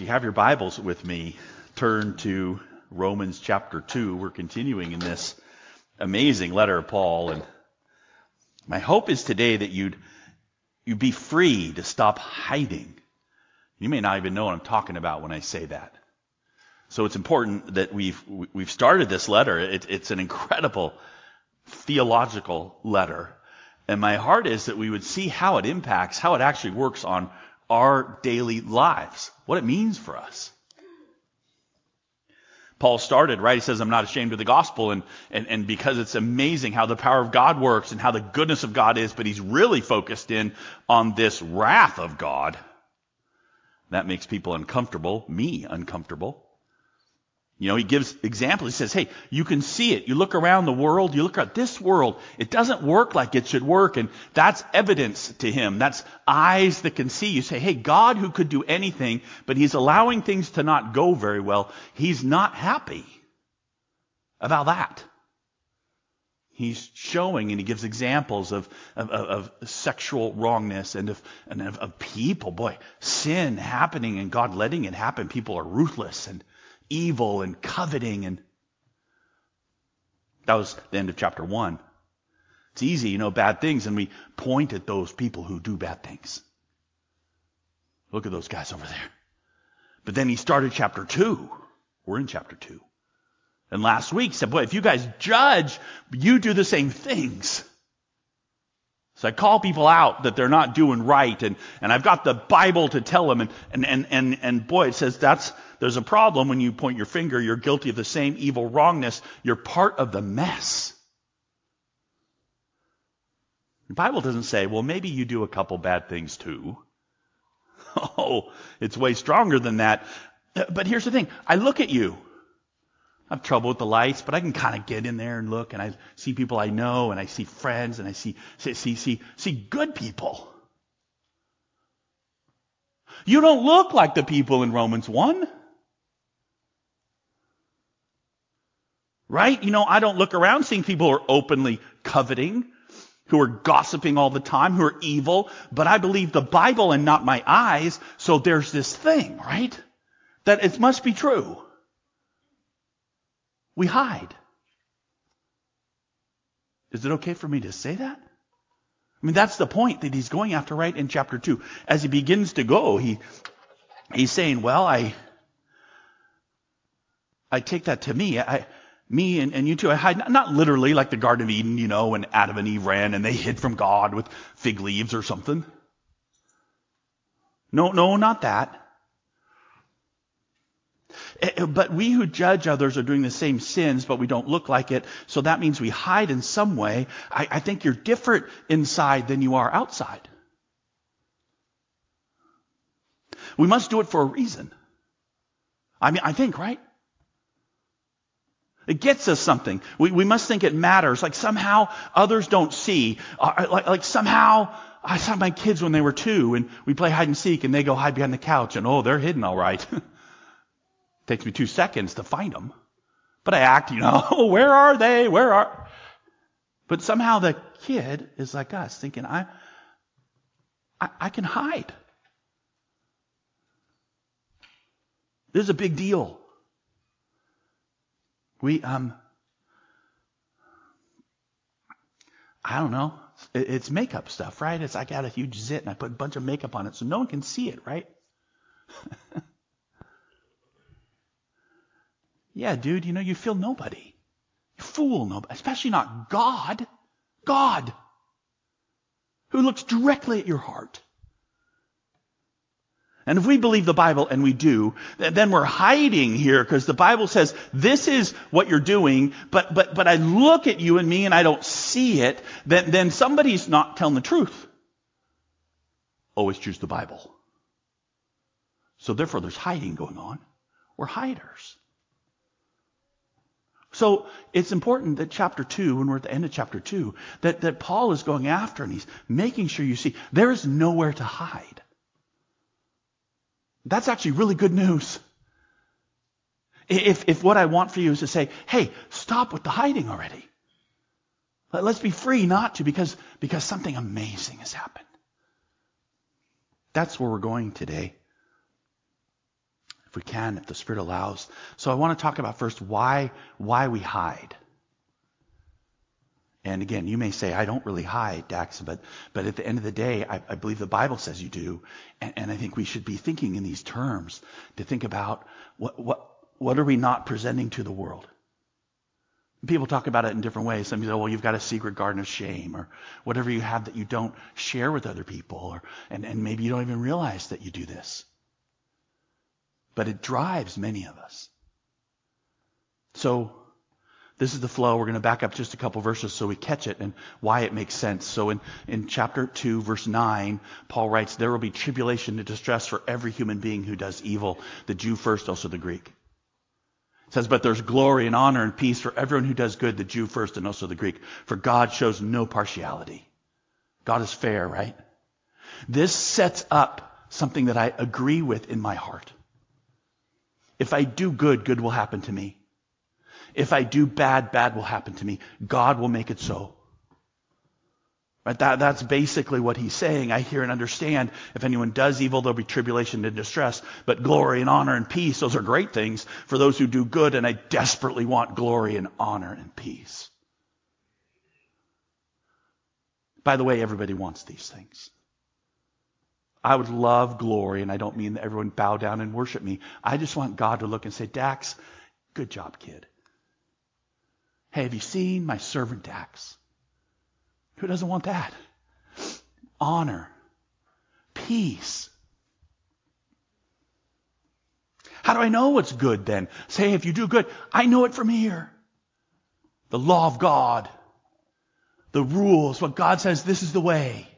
If you have your Bibles with me, turn to Romans chapter 2. We're continuing in this amazing letter of Paul. And my hope is today that you'd, you'd be free to stop hiding. You may not even know what I'm talking about when I say that. So it's important that we've, we've started this letter. It, it's an incredible theological letter. And my heart is that we would see how it impacts, how it actually works on our daily lives, what it means for us. Paul started, right? He says, I'm not ashamed of the gospel. And, and, and because it's amazing how the power of God works and how the goodness of God is, but he's really focused in on this wrath of God. That makes people uncomfortable, me uncomfortable. You know, he gives examples. He says, hey, you can see it. You look around the world, you look at this world. It doesn't work like it should work. And that's evidence to him. That's eyes that can see. You say, hey, God who could do anything, but he's allowing things to not go very well. He's not happy about that. He's showing and he gives examples of, of, of sexual wrongness and, of, and of, of people. Boy, sin happening and God letting it happen. People are ruthless and evil and coveting and that was the end of chapter one. It's easy, you know, bad things, and we point at those people who do bad things. Look at those guys over there. But then he started chapter two. We're in chapter two. And last week said, boy, if you guys judge, you do the same things. So I call people out that they're not doing right, and, and I've got the Bible to tell them, and, and, and, and, and boy, it says that's, there's a problem when you point your finger, you're guilty of the same evil wrongness, you're part of the mess. The Bible doesn't say, well, maybe you do a couple bad things too. Oh, it's way stronger than that. But here's the thing. I look at you. I have trouble with the lights, but I can kind of get in there and look and I see people I know and I see friends and I see, see, see, see, see good people. You don't look like the people in Romans 1. Right? You know, I don't look around seeing people who are openly coveting, who are gossiping all the time, who are evil, but I believe the Bible and not my eyes, so there's this thing, right? That it must be true we hide. Is it okay for me to say that? I mean, that's the point that he's going after right in chapter 2. As he begins to go, he, he's saying, well, I, I take that to me. I, me and, and you too, I hide, not literally like the Garden of Eden, you know, when Adam and Eve ran and they hid from God with fig leaves or something. No, no, not that. Eh, eh, but we who judge others are doing the same sins, but we don't look like it. So that means we hide in some way. I, I think you're different inside than you are outside. We must do it for a reason. I mean, I think, right? It gets us something. We, we must think it matters. Like somehow others don't see. Uh, like, like somehow I saw my kids when they were two and we play hide and seek and they go hide behind the couch and oh, they're hidden all right. Takes me two seconds to find them. But I act, you know, where are they? Where are? But somehow the kid is like us, thinking, I, I, I can hide. This is a big deal. We, um, I don't know. It's makeup stuff, right? It's I got a huge zit and I put a bunch of makeup on it so no one can see it, right? Yeah, dude, you know, you feel nobody. You fool nobody, especially not God. God, who looks directly at your heart. And if we believe the Bible, and we do, then we're hiding here because the Bible says this is what you're doing, but, but, but I look at you and me and I don't see it, then, then somebody's not telling the truth. Always choose the Bible. So therefore there's hiding going on. We're hiders. So it's important that chapter 2, when we're at the end of chapter 2, that, that Paul is going after and he's making sure you see there is nowhere to hide. That's actually really good news. If, if what I want for you is to say, hey, stop with the hiding already. Let, let's be free not to because, because something amazing has happened. That's where we're going today. If we can, if the Spirit allows. So I want to talk about first why, why we hide. And again, you may say, I don't really hide, Dax, but, but at the end of the day, I, I believe the Bible says you do. And, and I think we should be thinking in these terms to think about what, what, what are we not presenting to the world? People talk about it in different ways. Some people say, oh, well, you've got a secret garden of shame or whatever you have that you don't share with other people. Or, and, and maybe you don't even realize that you do this. But it drives many of us. So this is the flow. We're going to back up just a couple verses so we catch it and why it makes sense. So in, in chapter 2, verse 9, Paul writes, There will be tribulation and distress for every human being who does evil, the Jew first, also the Greek. It says, But there's glory and honor and peace for everyone who does good, the Jew first and also the Greek. For God shows no partiality. God is fair, right? This sets up something that I agree with in my heart. If I do good, good will happen to me. If I do bad, bad will happen to me. God will make it so. Right? That, that's basically what he's saying. I hear and understand if anyone does evil, there'll be tribulation and distress. But glory and honor and peace, those are great things for those who do good, and I desperately want glory and honor and peace. By the way, everybody wants these things. I would love glory, and I don't mean that everyone bow down and worship me. I just want God to look and say, Dax, good job, kid. Hey, have you seen my servant Dax? Who doesn't want that? Honor, peace. How do I know what's good then? Say, if you do good, I know it from here. The law of God, the rules, what God says, this is the way.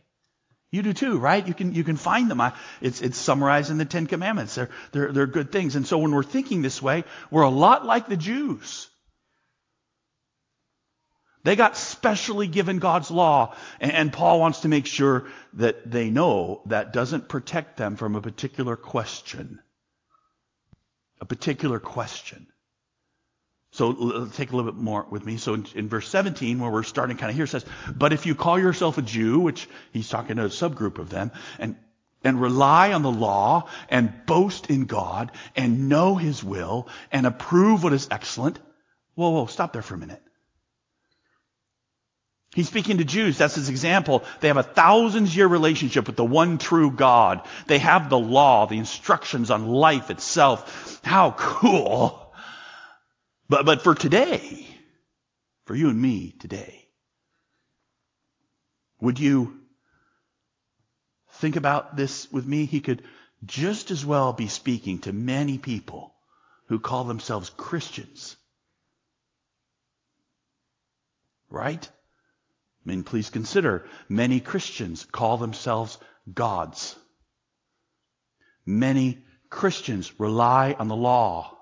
You do too, right? You can, you can find them. It's, it's summarized in the Ten Commandments. They're, they're, they're good things. And so when we're thinking this way, we're a lot like the Jews. They got specially given God's law, and Paul wants to make sure that they know that doesn't protect them from a particular question. A particular question. So take a little bit more with me. So in, in, verse 17, where we're starting kind of here, says, But if you call yourself a Jew, which he's talking to a subgroup of them, and and rely on the law and boast in God and know his will and approve what is excellent. Whoa, whoa, stop there for a minute. He's speaking to Jews. That's his example. They have a thousands year relationship with the one true God. They have the law, the instructions on life itself. How cool. But, but for today, for you and me today, would you think about this with me? He could just as well be speaking to many people who call themselves Christians. Right? I mean, please consider many Christians call themselves gods. Many Christians rely on the law.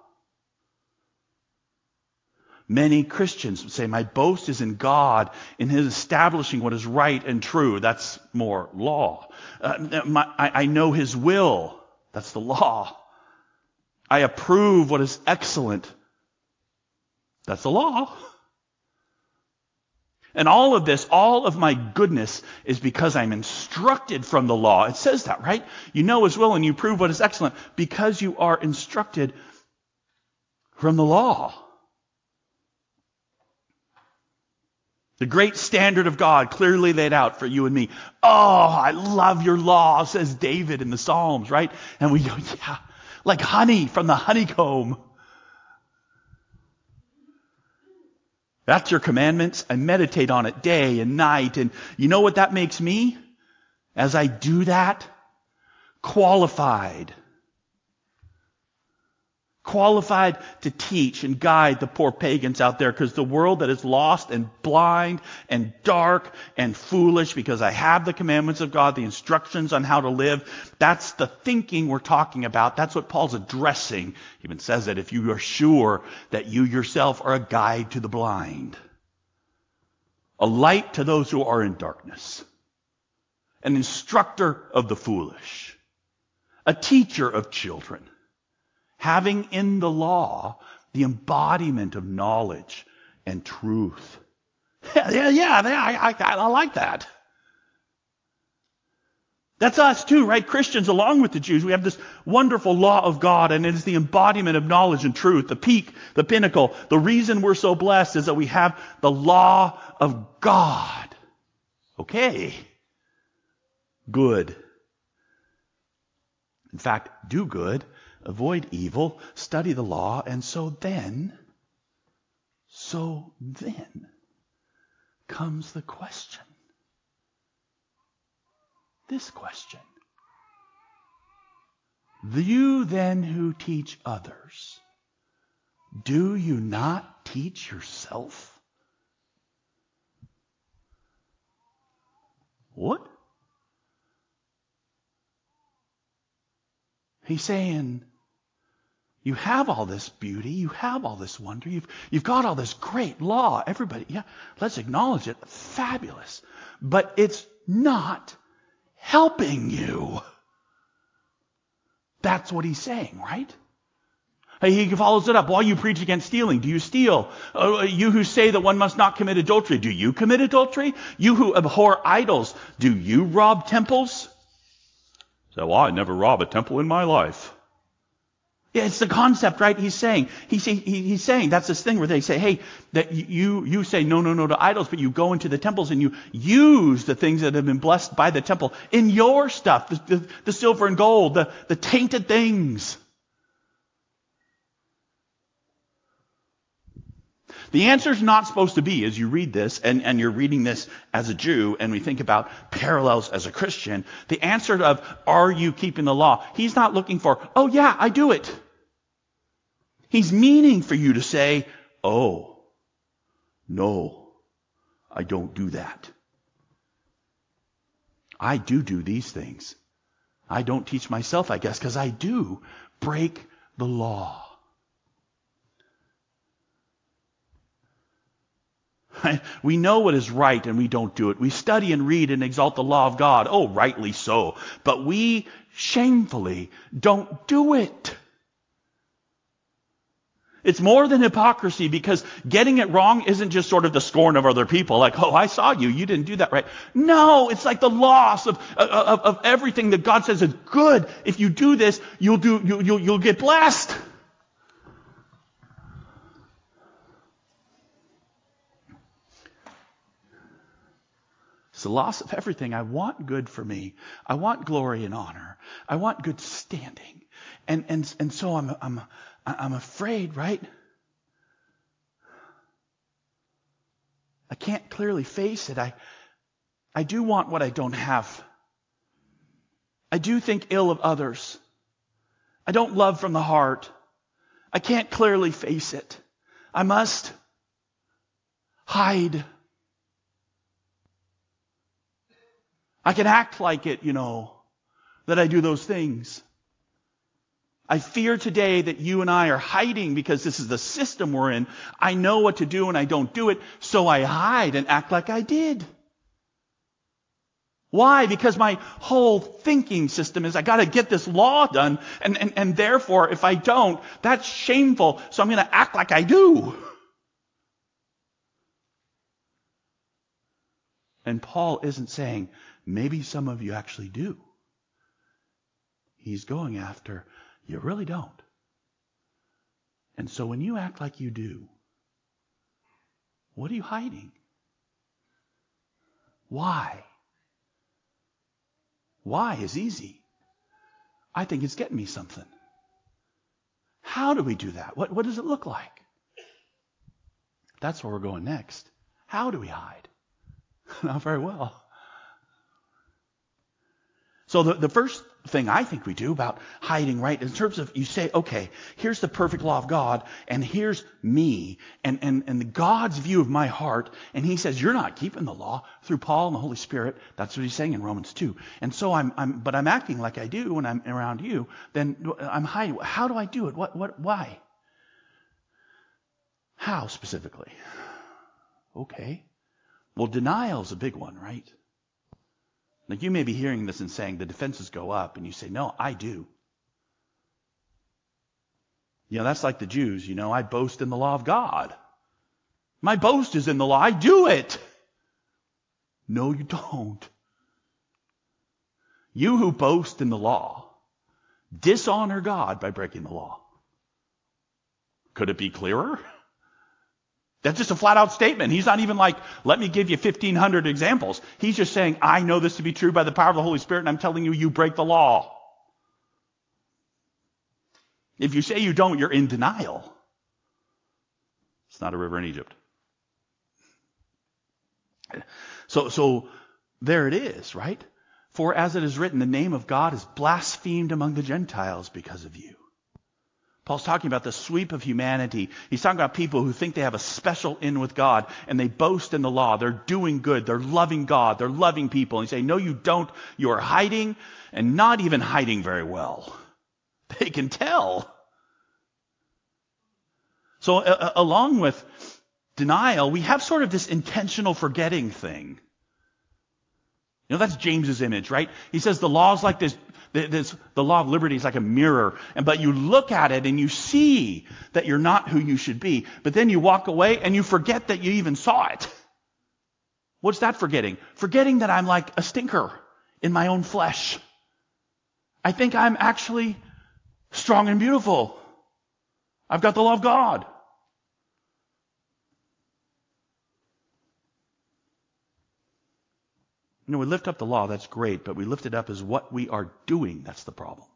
Many Christians say, My boast is in God, in His establishing what is right and true. That's more law. Uh, my, I, I know His will. That's the law. I approve what is excellent. That's the law. And all of this, all of my goodness is because I'm instructed from the law. It says that, right? You know as well and you prove what is excellent because you are instructed from the law. The great standard of God clearly laid out for you and me. Oh, I love your law, says David in the Psalms, right? And we go, yeah, like honey from the honeycomb. That's your commandments. I meditate on it day and night. And you know what that makes me? As I do that, qualified. Qualified to teach and guide the poor pagans out there because the world that is lost and blind and dark and foolish because I have the commandments of God, the instructions on how to live. That's the thinking we're talking about. That's what Paul's addressing. He even says that if you are sure that you yourself are a guide to the blind, a light to those who are in darkness, an instructor of the foolish, a teacher of children having in the law the embodiment of knowledge and truth. Yeah, yeah, yeah I, I, I like that. That's us too, right? Christians, along with the Jews, we have this wonderful law of God, and it is the embodiment of knowledge and truth, the peak, the pinnacle. The reason we're so blessed is that we have the law of God. Okay. Good. In fact, do good, avoid evil, study the law, and so then, so then comes the question this question. You then who teach others, do you not teach yourself? What? He's saying, you have all this beauty, you have all this wonder, you've, you've got all this great law. Everybody, yeah, let's acknowledge it. Fabulous. But it's not helping you. That's what he's saying, right? He follows it up. While you preach against stealing, do you steal? Uh, you who say that one must not commit adultery, do you commit adultery? You who abhor idols, do you rob temples? So, well, I never rob a temple in my life. Yeah, it's the concept, right? He's saying, he's, he, he's saying, that's this thing where they say, hey, that you, you say no, no, no to idols, but you go into the temples and you use the things that have been blessed by the temple in your stuff, the, the, the silver and gold, the, the tainted things. The answer is not supposed to be, as you read this, and, and you're reading this as a Jew, and we think about parallels as a Christian, the answer of, are you keeping the law? He's not looking for, oh yeah, I do it. He's meaning for you to say, oh, no, I don't do that. I do do these things. I don't teach myself, I guess, because I do break the law. We know what is right and we don't do it. We study and read and exalt the law of God. Oh, rightly so. But we shamefully don't do it. It's more than hypocrisy because getting it wrong isn't just sort of the scorn of other people, like, oh, I saw you, you didn't do that right. No, it's like the loss of, of, of everything that God says is good. If you do this, you'll do, you, you'll, you'll get blessed. It's the loss of everything. I want good for me. I want glory and honor. I want good standing. And, and, and so I'm, I'm, I'm afraid, right? I can't clearly face it. I, I do want what I don't have. I do think ill of others. I don't love from the heart. I can't clearly face it. I must hide I can act like it, you know, that I do those things. I fear today that you and I are hiding because this is the system we're in. I know what to do and I don't do it, so I hide and act like I did. Why? Because my whole thinking system is I gotta get this law done, and, and, and therefore if I don't, that's shameful, so I'm gonna act like I do. And Paul isn't saying, Maybe some of you actually do. He's going after, you really don't. And so when you act like you do, what are you hiding? Why? Why is easy. I think it's getting me something. How do we do that? What, what does it look like? That's where we're going next. How do we hide? Not very well. So the, the first thing I think we do about hiding, right, in terms of you say, okay, here's the perfect law of God, and here's me, and, and, and God's view of my heart, and he says, you're not keeping the law through Paul and the Holy Spirit. That's what he's saying in Romans 2. And so I'm, I'm but I'm acting like I do when I'm around you, then I'm hiding. How do I do it? What, what, why? How specifically? Okay. Well, denial's a big one, right? Like you may be hearing this and saying the defenses go up, and you say, No, I do. You know, that's like the Jews, you know, I boast in the law of God. My boast is in the law. I do it. No, you don't. You who boast in the law dishonor God by breaking the law. Could it be clearer? That's just a flat out statement. He's not even like, let me give you 1500 examples. He's just saying, I know this to be true by the power of the Holy Spirit and I'm telling you, you break the law. If you say you don't, you're in denial. It's not a river in Egypt. So, so there it is, right? For as it is written, the name of God is blasphemed among the Gentiles because of you. Paul's talking about the sweep of humanity. He's talking about people who think they have a special in with God and they boast in the law. They're doing good. They're loving God. They're loving people. And you say, no, you don't. You are hiding and not even hiding very well. They can tell. So along with denial, we have sort of this intentional forgetting thing. You know, that's James's image, right? He says the law is like this this, the law of liberty is like a mirror. And, but you look at it and you see that you're not who you should be. But then you walk away and you forget that you even saw it. What's that forgetting? Forgetting that I'm like a stinker in my own flesh. I think I'm actually strong and beautiful. I've got the law of God. You know, we lift up the law, that's great, but we lift it up as what we are doing, that's the problem.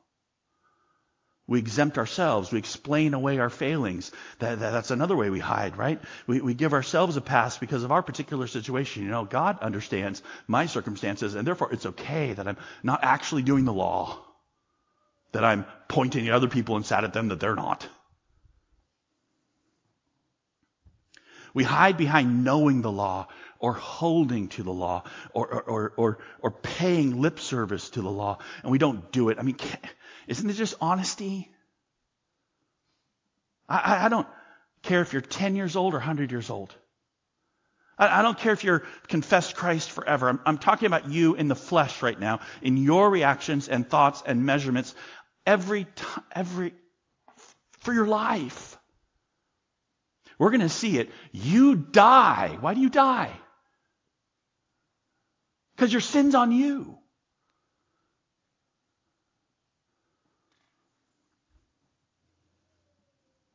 We exempt ourselves. We explain away our failings. That, that, that's another way we hide, right? We, we give ourselves a pass because of our particular situation. You know, God understands my circumstances, and therefore it's okay that I'm not actually doing the law. That I'm pointing at other people and sad at them that they're not. We hide behind knowing the law or holding to the law or, or, or, or, paying lip service to the law, and we don't do it. I mean, isn't it just honesty? I, I don't care if you're 10 years old or 100 years old. I, don't care if you're confessed Christ forever. I'm, I'm talking about you in the flesh right now, in your reactions and thoughts and measurements every time, every, for your life. We're going to see it. You die. Why do you die? Because your sin's on you.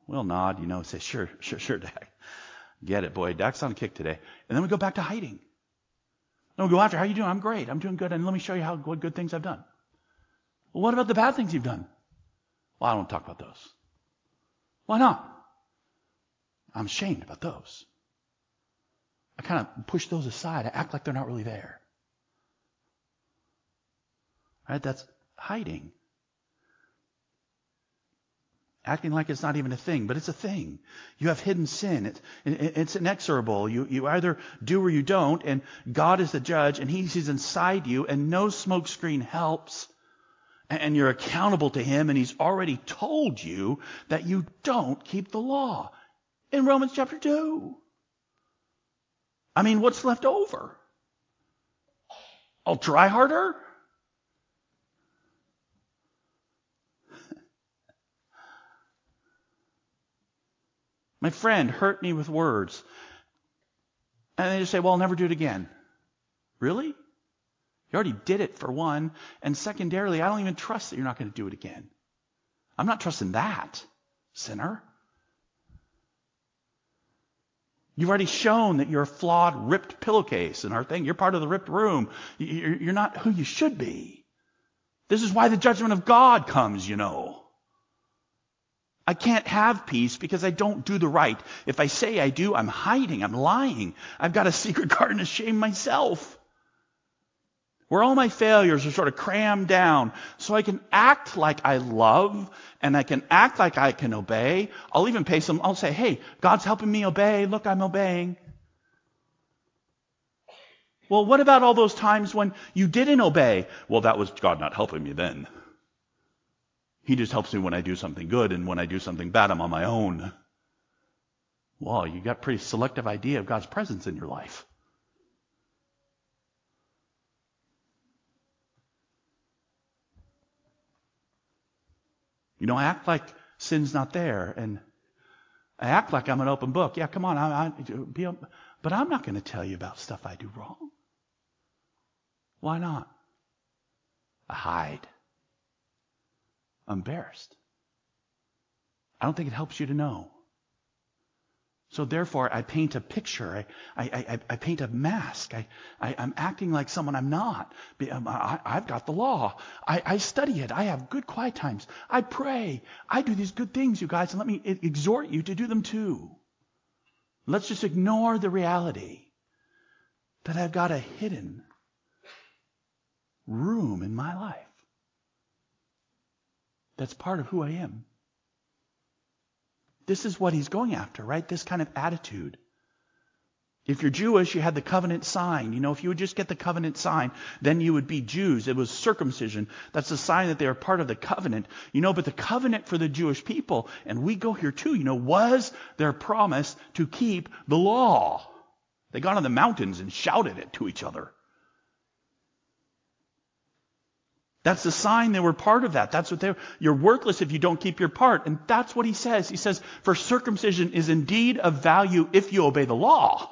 We'll nod, you know, say, sure, sure, sure, Dax. Get it, boy. Dak's on a kick today. And then we go back to hiding. Then we go after, how you doing? I'm great. I'm doing good. And let me show you how what good things I've done. Well, what about the bad things you've done? Well, I don't talk about those. Why not? I'm ashamed about those. I kind of push those aside. I act like they're not really there. Right? That's hiding. Acting like it's not even a thing, but it's a thing. You have hidden sin. It, it, it's inexorable. You, you either do or you don't, and God is the judge, and He sees inside you, and no smokescreen helps. And you're accountable to Him, and He's already told you that you don't keep the law in Romans chapter 2. I mean, what's left over? I'll try harder? My friend hurt me with words. And they just say, well, I'll never do it again. Really? You already did it for one. And secondarily, I don't even trust that you're not going to do it again. I'm not trusting that, sinner. You've already shown that you're a flawed, ripped pillowcase in our thing. You're part of the ripped room. You're not who you should be. This is why the judgment of God comes, you know. I can't have peace because I don't do the right. If I say I do, I'm hiding, I'm lying. I've got a secret garden of shame myself. Where all my failures are sort of crammed down so I can act like I love and I can act like I can obey. I'll even pay some, I'll say, hey, God's helping me obey. Look, I'm obeying. Well, what about all those times when you didn't obey? Well, that was God not helping me then. He just helps me when I do something good, and when I do something bad, I'm on my own. Well, you got a pretty selective idea of God's presence in your life. You know, I act like sin's not there, and I act like I'm an open book. Yeah, come on, I, I, but I'm not going to tell you about stuff I do wrong. Why not? I hide. Embarrassed. I don't think it helps you to know. So therefore, I paint a picture. I, I, I, I paint a mask. I, I, am acting like someone I'm not. Um, I, have got the law. I, I study it. I have good quiet times. I pray. I do these good things, you guys, and let me exhort you to do them too. Let's just ignore the reality that I've got a hidden room in my life that's part of who I am. This is what he's going after, right? This kind of attitude. If you're Jewish, you had the covenant sign. You know, if you would just get the covenant sign, then you would be Jews. It was circumcision. That's a sign that they are part of the covenant. You know, but the covenant for the Jewish people, and we go here too, you know, was their promise to keep the law. They got on the mountains and shouted it to each other. That's the sign they were part of that. That's what they're. you're worthless if you don't keep your part. And that's what he says. He says, for circumcision is indeed of value if you obey the law.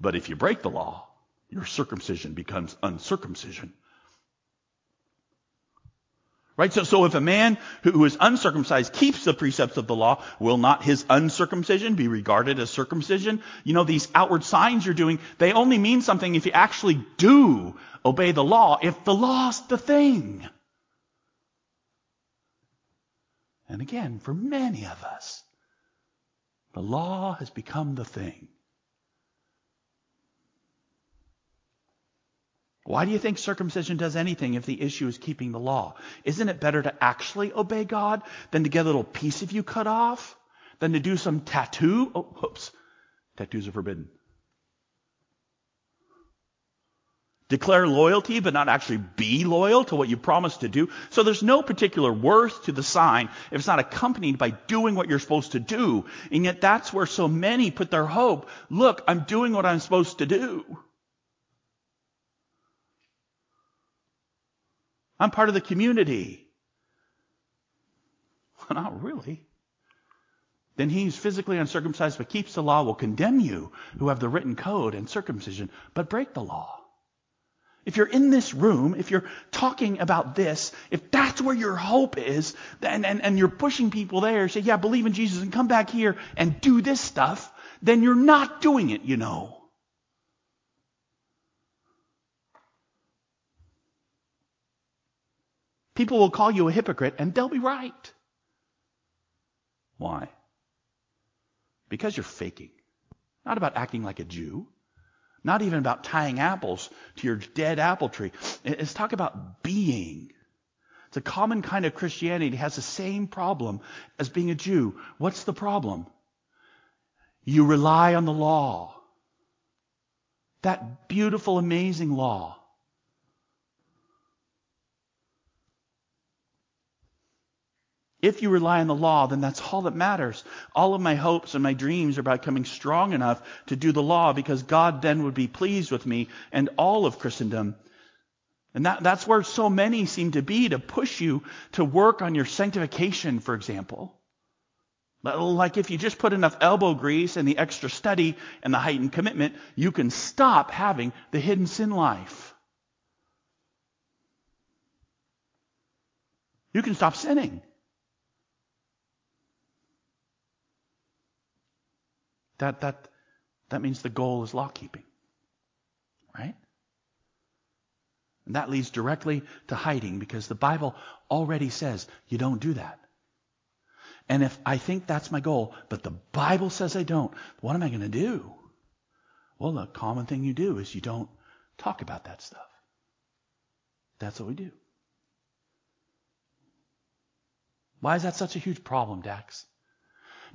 But if you break the law, your circumcision becomes uncircumcision. Right? So, so if a man who is uncircumcised keeps the precepts of the law, will not his uncircumcision be regarded as circumcision? You know, these outward signs you're doing, they only mean something if you actually do obey the law, if the law's the thing. And again, for many of us, the law has become the thing. Why do you think circumcision does anything if the issue is keeping the law? Isn't it better to actually obey God than to get a little piece of you cut off? Than to do some tattoo? Oh, oops. Tattoos are forbidden. Declare loyalty, but not actually be loyal to what you promised to do. So there's no particular worth to the sign if it's not accompanied by doing what you're supposed to do. And yet that's where so many put their hope. Look, I'm doing what I'm supposed to do. I'm part of the community. Well, not really. Then he who's physically uncircumcised but keeps the law will condemn you who have the written code and circumcision but break the law. If you're in this room, if you're talking about this, if that's where your hope is, and, and, and you're pushing people there, say, yeah, believe in Jesus and come back here and do this stuff, then you're not doing it, you know. People will call you a hypocrite, and they'll be right. Why? Because you're faking. Not about acting like a Jew. Not even about tying apples to your dead apple tree. It's talk about being. It's a common kind of Christianity. It has the same problem as being a Jew. What's the problem? You rely on the law. That beautiful, amazing law. If you rely on the law, then that's all that matters. All of my hopes and my dreams are about becoming strong enough to do the law because God then would be pleased with me and all of Christendom. And that, that's where so many seem to be to push you to work on your sanctification, for example. Like if you just put enough elbow grease and the extra study and the heightened commitment, you can stop having the hidden sin life. You can stop sinning. That, that, that means the goal is law keeping. Right? And that leads directly to hiding because the Bible already says you don't do that. And if I think that's my goal, but the Bible says I don't, what am I going to do? Well, the common thing you do is you don't talk about that stuff. That's what we do. Why is that such a huge problem, Dax?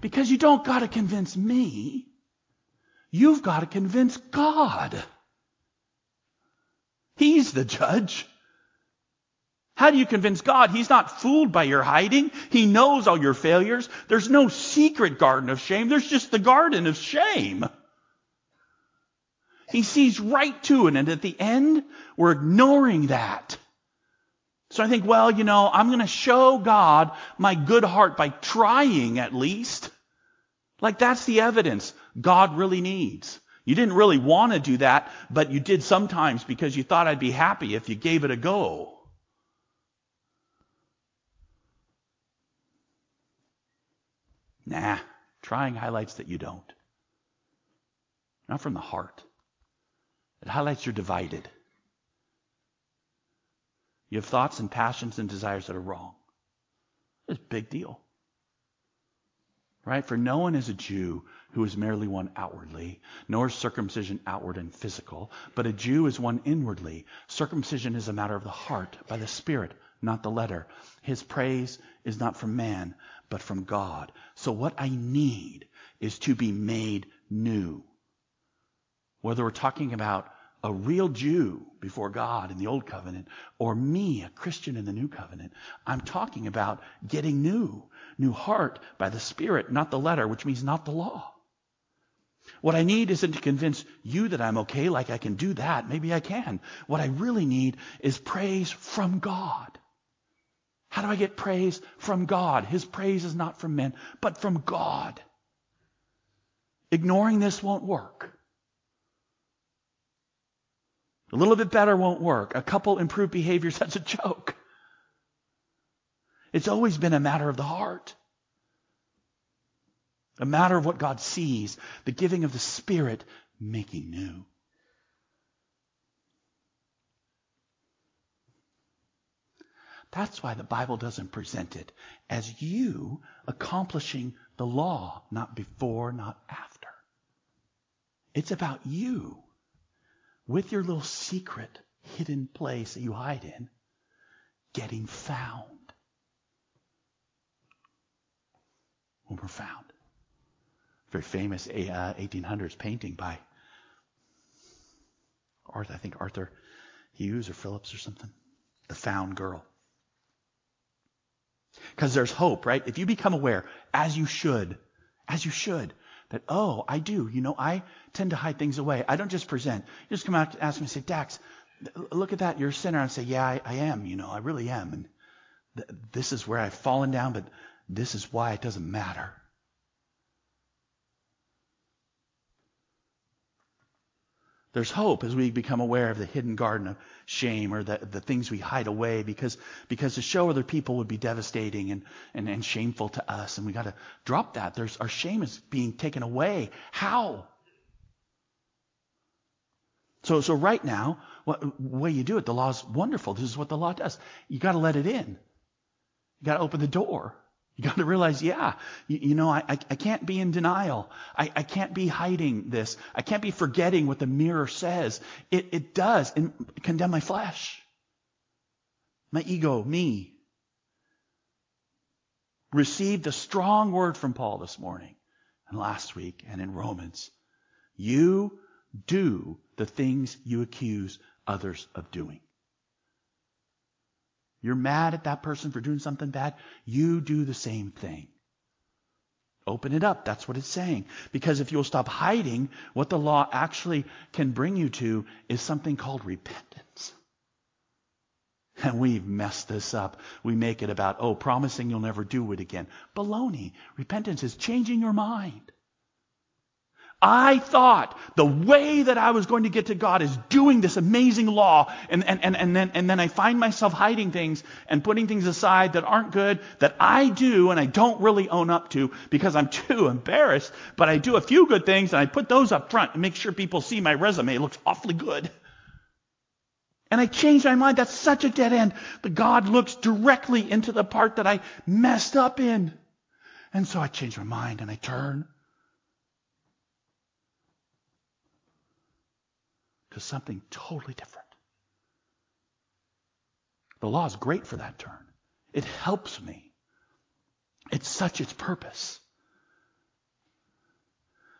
Because you don't got to convince me. You've got to convince God. He's the judge. How do you convince God? He's not fooled by your hiding. He knows all your failures. There's no secret garden of shame. There's just the garden of shame. He sees right to it. And at the end, we're ignoring that. So I think, well, you know, I'm going to show God my good heart by trying at least. Like that's the evidence God really needs. You didn't really want to do that, but you did sometimes because you thought I'd be happy if you gave it a go. Nah, trying highlights that you don't. Not from the heart. It highlights you're divided. You have thoughts and passions and desires that are wrong. It's a big deal. Right? For no one is a Jew who is merely one outwardly, nor is circumcision outward and physical, but a Jew is one inwardly. Circumcision is a matter of the heart, by the Spirit, not the letter. His praise is not from man, but from God. So what I need is to be made new. Whether we're talking about a real Jew before God in the Old Covenant or me, a Christian in the New Covenant, I'm talking about getting new. New heart by the Spirit, not the letter, which means not the law. What I need isn't to convince you that I'm okay, like I can do that. Maybe I can. What I really need is praise from God. How do I get praise from God? His praise is not from men, but from God. Ignoring this won't work. A little bit better won't work. A couple improved behaviors, that's a joke. It's always been a matter of the heart. A matter of what God sees, the giving of the Spirit making new. That's why the Bible doesn't present it as you accomplishing the law, not before, not after. It's about you with your little secret hidden place that you hide in getting found. When we're found. Very famous 1800s uh, painting by Arthur, I think Arthur Hughes or Phillips or something. The Found Girl. Because there's hope, right? If you become aware, as you should, as you should, that, oh, I do. You know, I tend to hide things away. I don't just present. You just come out, and ask me, say, Dax, look at that. You're a sinner. I say, yeah, I, I am. You know, I really am. And th- this is where I've fallen down, but this is why it doesn't matter. There's hope as we become aware of the hidden garden of shame or the, the things we hide away because, because to show other people would be devastating and, and, and shameful to us. And we got to drop that. There's, our shame is being taken away. How? So, so right now, what way you do it, the law is wonderful. This is what the law does. You got to let it in. You got to open the door. You got to realize, yeah, you, you know, I, I, I, can't be in denial. I, I can't be hiding this. I can't be forgetting what the mirror says. It, it does condemn my flesh, my ego, me. Received a strong word from Paul this morning and last week and in Romans. You do the things you accuse others of doing. You're mad at that person for doing something bad. You do the same thing. Open it up. That's what it's saying. Because if you'll stop hiding, what the law actually can bring you to is something called repentance. And we've messed this up. We make it about, oh, promising you'll never do it again. Baloney. Repentance is changing your mind. I thought the way that I was going to get to God is doing this amazing law, and, and, and, and, then, and then I find myself hiding things and putting things aside that aren't good, that I do and I don't really own up to because I'm too embarrassed, but I do a few good things and I put those up front and make sure people see my resume. It looks awfully good. And I change my mind. That's such a dead end. But God looks directly into the part that I messed up in. And so I change my mind and I turn to something totally different. The law is great for that turn. It helps me. It's such its purpose.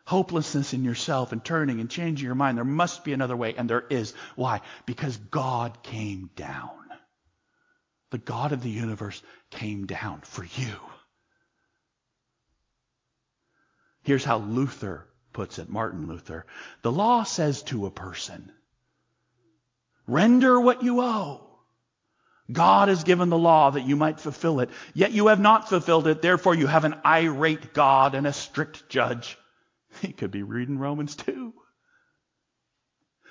Hopelessness in yourself and turning and changing your mind. There must be another way, and there is. Why? Because God came down. The God of the universe came down for you. Here's how Luther puts it, Martin Luther. The law says to a person, render what you owe. God has given the law that you might fulfill it, yet you have not fulfilled it, therefore you have an irate God and a strict judge. He could be reading Romans 2.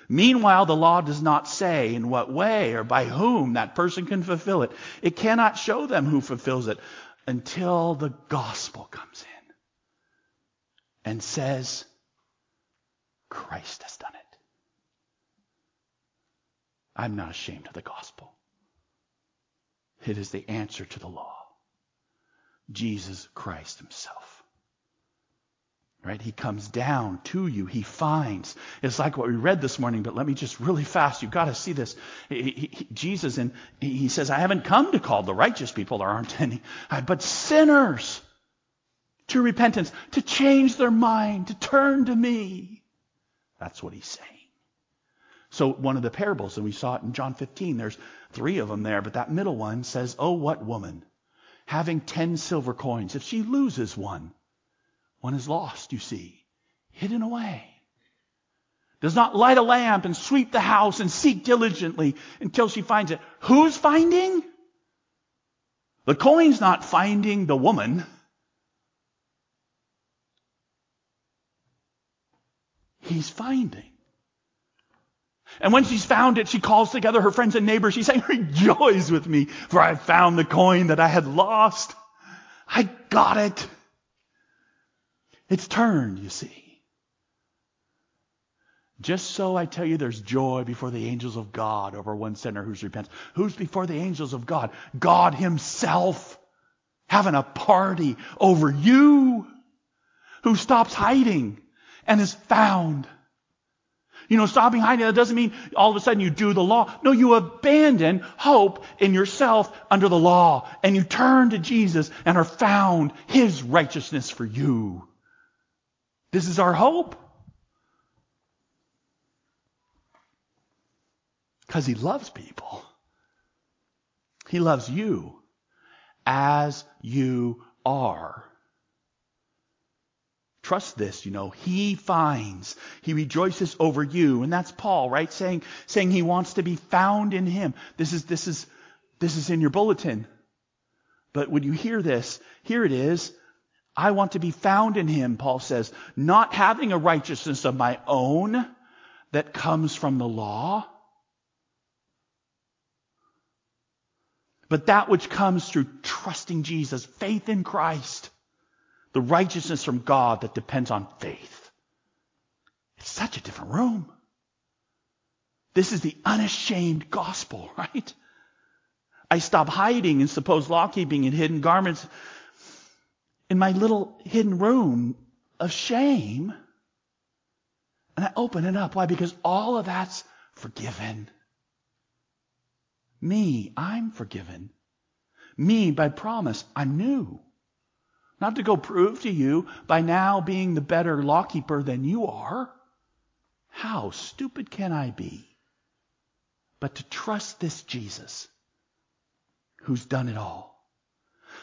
Meanwhile, the law does not say in what way or by whom that person can fulfill it. It cannot show them who fulfills it until the gospel comes in and says, Christ has done it. I'm not ashamed of the gospel. It is the answer to the law. Jesus Christ himself. Right? He comes down to you. He finds. It's like what we read this morning, but let me just really fast. You've got to see this. He, he, Jesus, and he says, I haven't come to call the righteous people, there aren't any, but sinners to repentance, to change their mind, to turn to me. That's what he's saying. So one of the parables, and we saw it in John 15, there's three of them there, but that middle one says, Oh, what woman, having ten silver coins, if she loses one, one is lost, you see, hidden away. Does not light a lamp and sweep the house and seek diligently until she finds it. Who's finding? The coin's not finding the woman. He's finding. And when she's found it, she calls together her friends and neighbors. She's saying, rejoice with me, for I have found the coin that I had lost. I got it. It's turned, you see. Just so I tell you, there's joy before the angels of God over one sinner who's repents. Who's before the angels of God? God Himself having a party over you who stops hiding and is found. You know, stopping hiding, that doesn't mean all of a sudden you do the law. No, you abandon hope in yourself under the law and you turn to Jesus and are found His righteousness for you. This is our hope. Because he loves people. He loves you as you are. Trust this, you know. He finds. He rejoices over you. And that's Paul, right? Saying, saying he wants to be found in him. This is, this is, this is in your bulletin. But when you hear this, here it is. I want to be found in him, Paul says, not having a righteousness of my own that comes from the law, but that which comes through trusting Jesus, faith in Christ, the righteousness from God that depends on faith. It's such a different room. This is the unashamed gospel, right? I stop hiding in supposed law keeping and hidden garments in my little hidden room of shame. And I open it up. Why? Because all of that's forgiven. Me, I'm forgiven. Me, by promise, I'm new. Not to go prove to you by now being the better lawkeeper than you are. How stupid can I be? But to trust this Jesus who's done it all.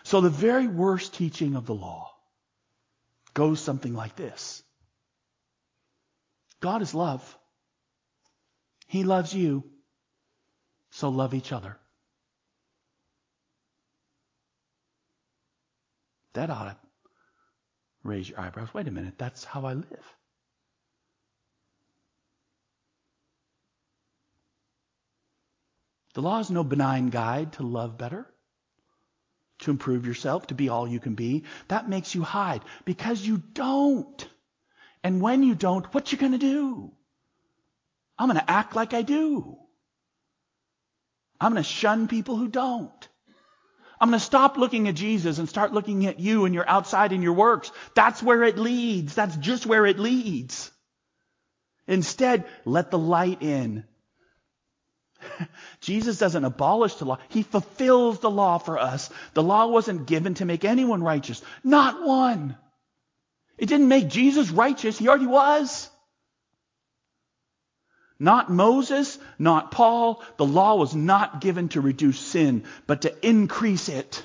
So the very worst teaching of the law goes something like this. God is love. He loves you. So love each other. That ought to raise your eyebrows. Wait a minute, that's how I live. The law is no benign guide to love better to improve yourself, to be all you can be. That makes you hide because you don't. And when you don't, what you going to do? I'm going to act like I do. I'm going to shun people who don't. I'm going to stop looking at Jesus and start looking at you and your outside and your works. That's where it leads. That's just where it leads. Instead, let the light in Jesus doesn't abolish the law. He fulfills the law for us. The law wasn't given to make anyone righteous. Not one. It didn't make Jesus righteous. He already was. Not Moses, not Paul. The law was not given to reduce sin, but to increase it.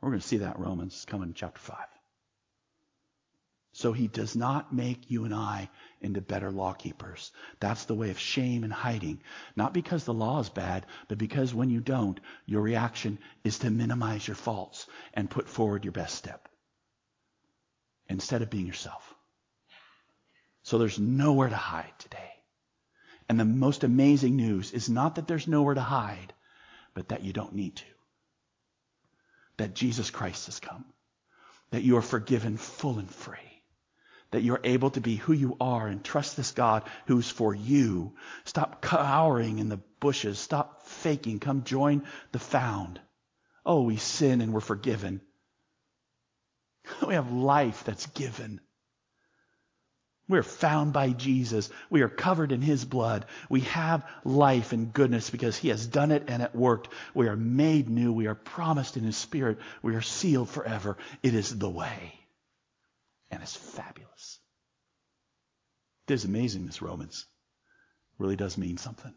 We're going to see that Romans coming in chapter 5. So he does not make you and I into better law keepers. That's the way of shame and hiding. Not because the law is bad, but because when you don't, your reaction is to minimize your faults and put forward your best step instead of being yourself. So there's nowhere to hide today. And the most amazing news is not that there's nowhere to hide, but that you don't need to. That Jesus Christ has come. That you are forgiven full and free. That you're able to be who you are and trust this God who's for you. Stop cowering in the bushes. Stop faking. Come join the found. Oh, we sin and we're forgiven. We have life that's given. We're found by Jesus. We are covered in His blood. We have life and goodness because He has done it and it worked. We are made new. We are promised in His Spirit. We are sealed forever. It is the way. And it's fabulous. It is amazing, this Romans. It really does mean something.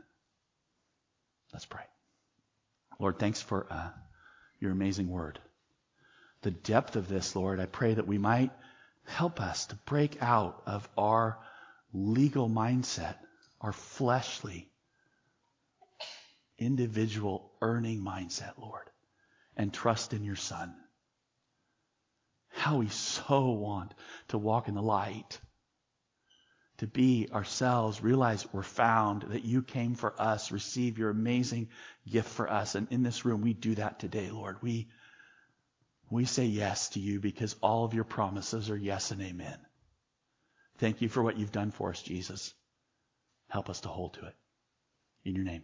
Let's pray. Lord, thanks for uh, your amazing word. The depth of this, Lord, I pray that we might Help us to break out of our legal mindset, our fleshly, individual earning mindset, Lord, and trust in your Son. How we so want to walk in the light, to be ourselves, realize we're found, that you came for us, receive your amazing gift for us. And in this room, we do that today, Lord. We we say yes to you because all of your promises are yes and amen. Thank you for what you've done for us, Jesus. Help us to hold to it. In your name.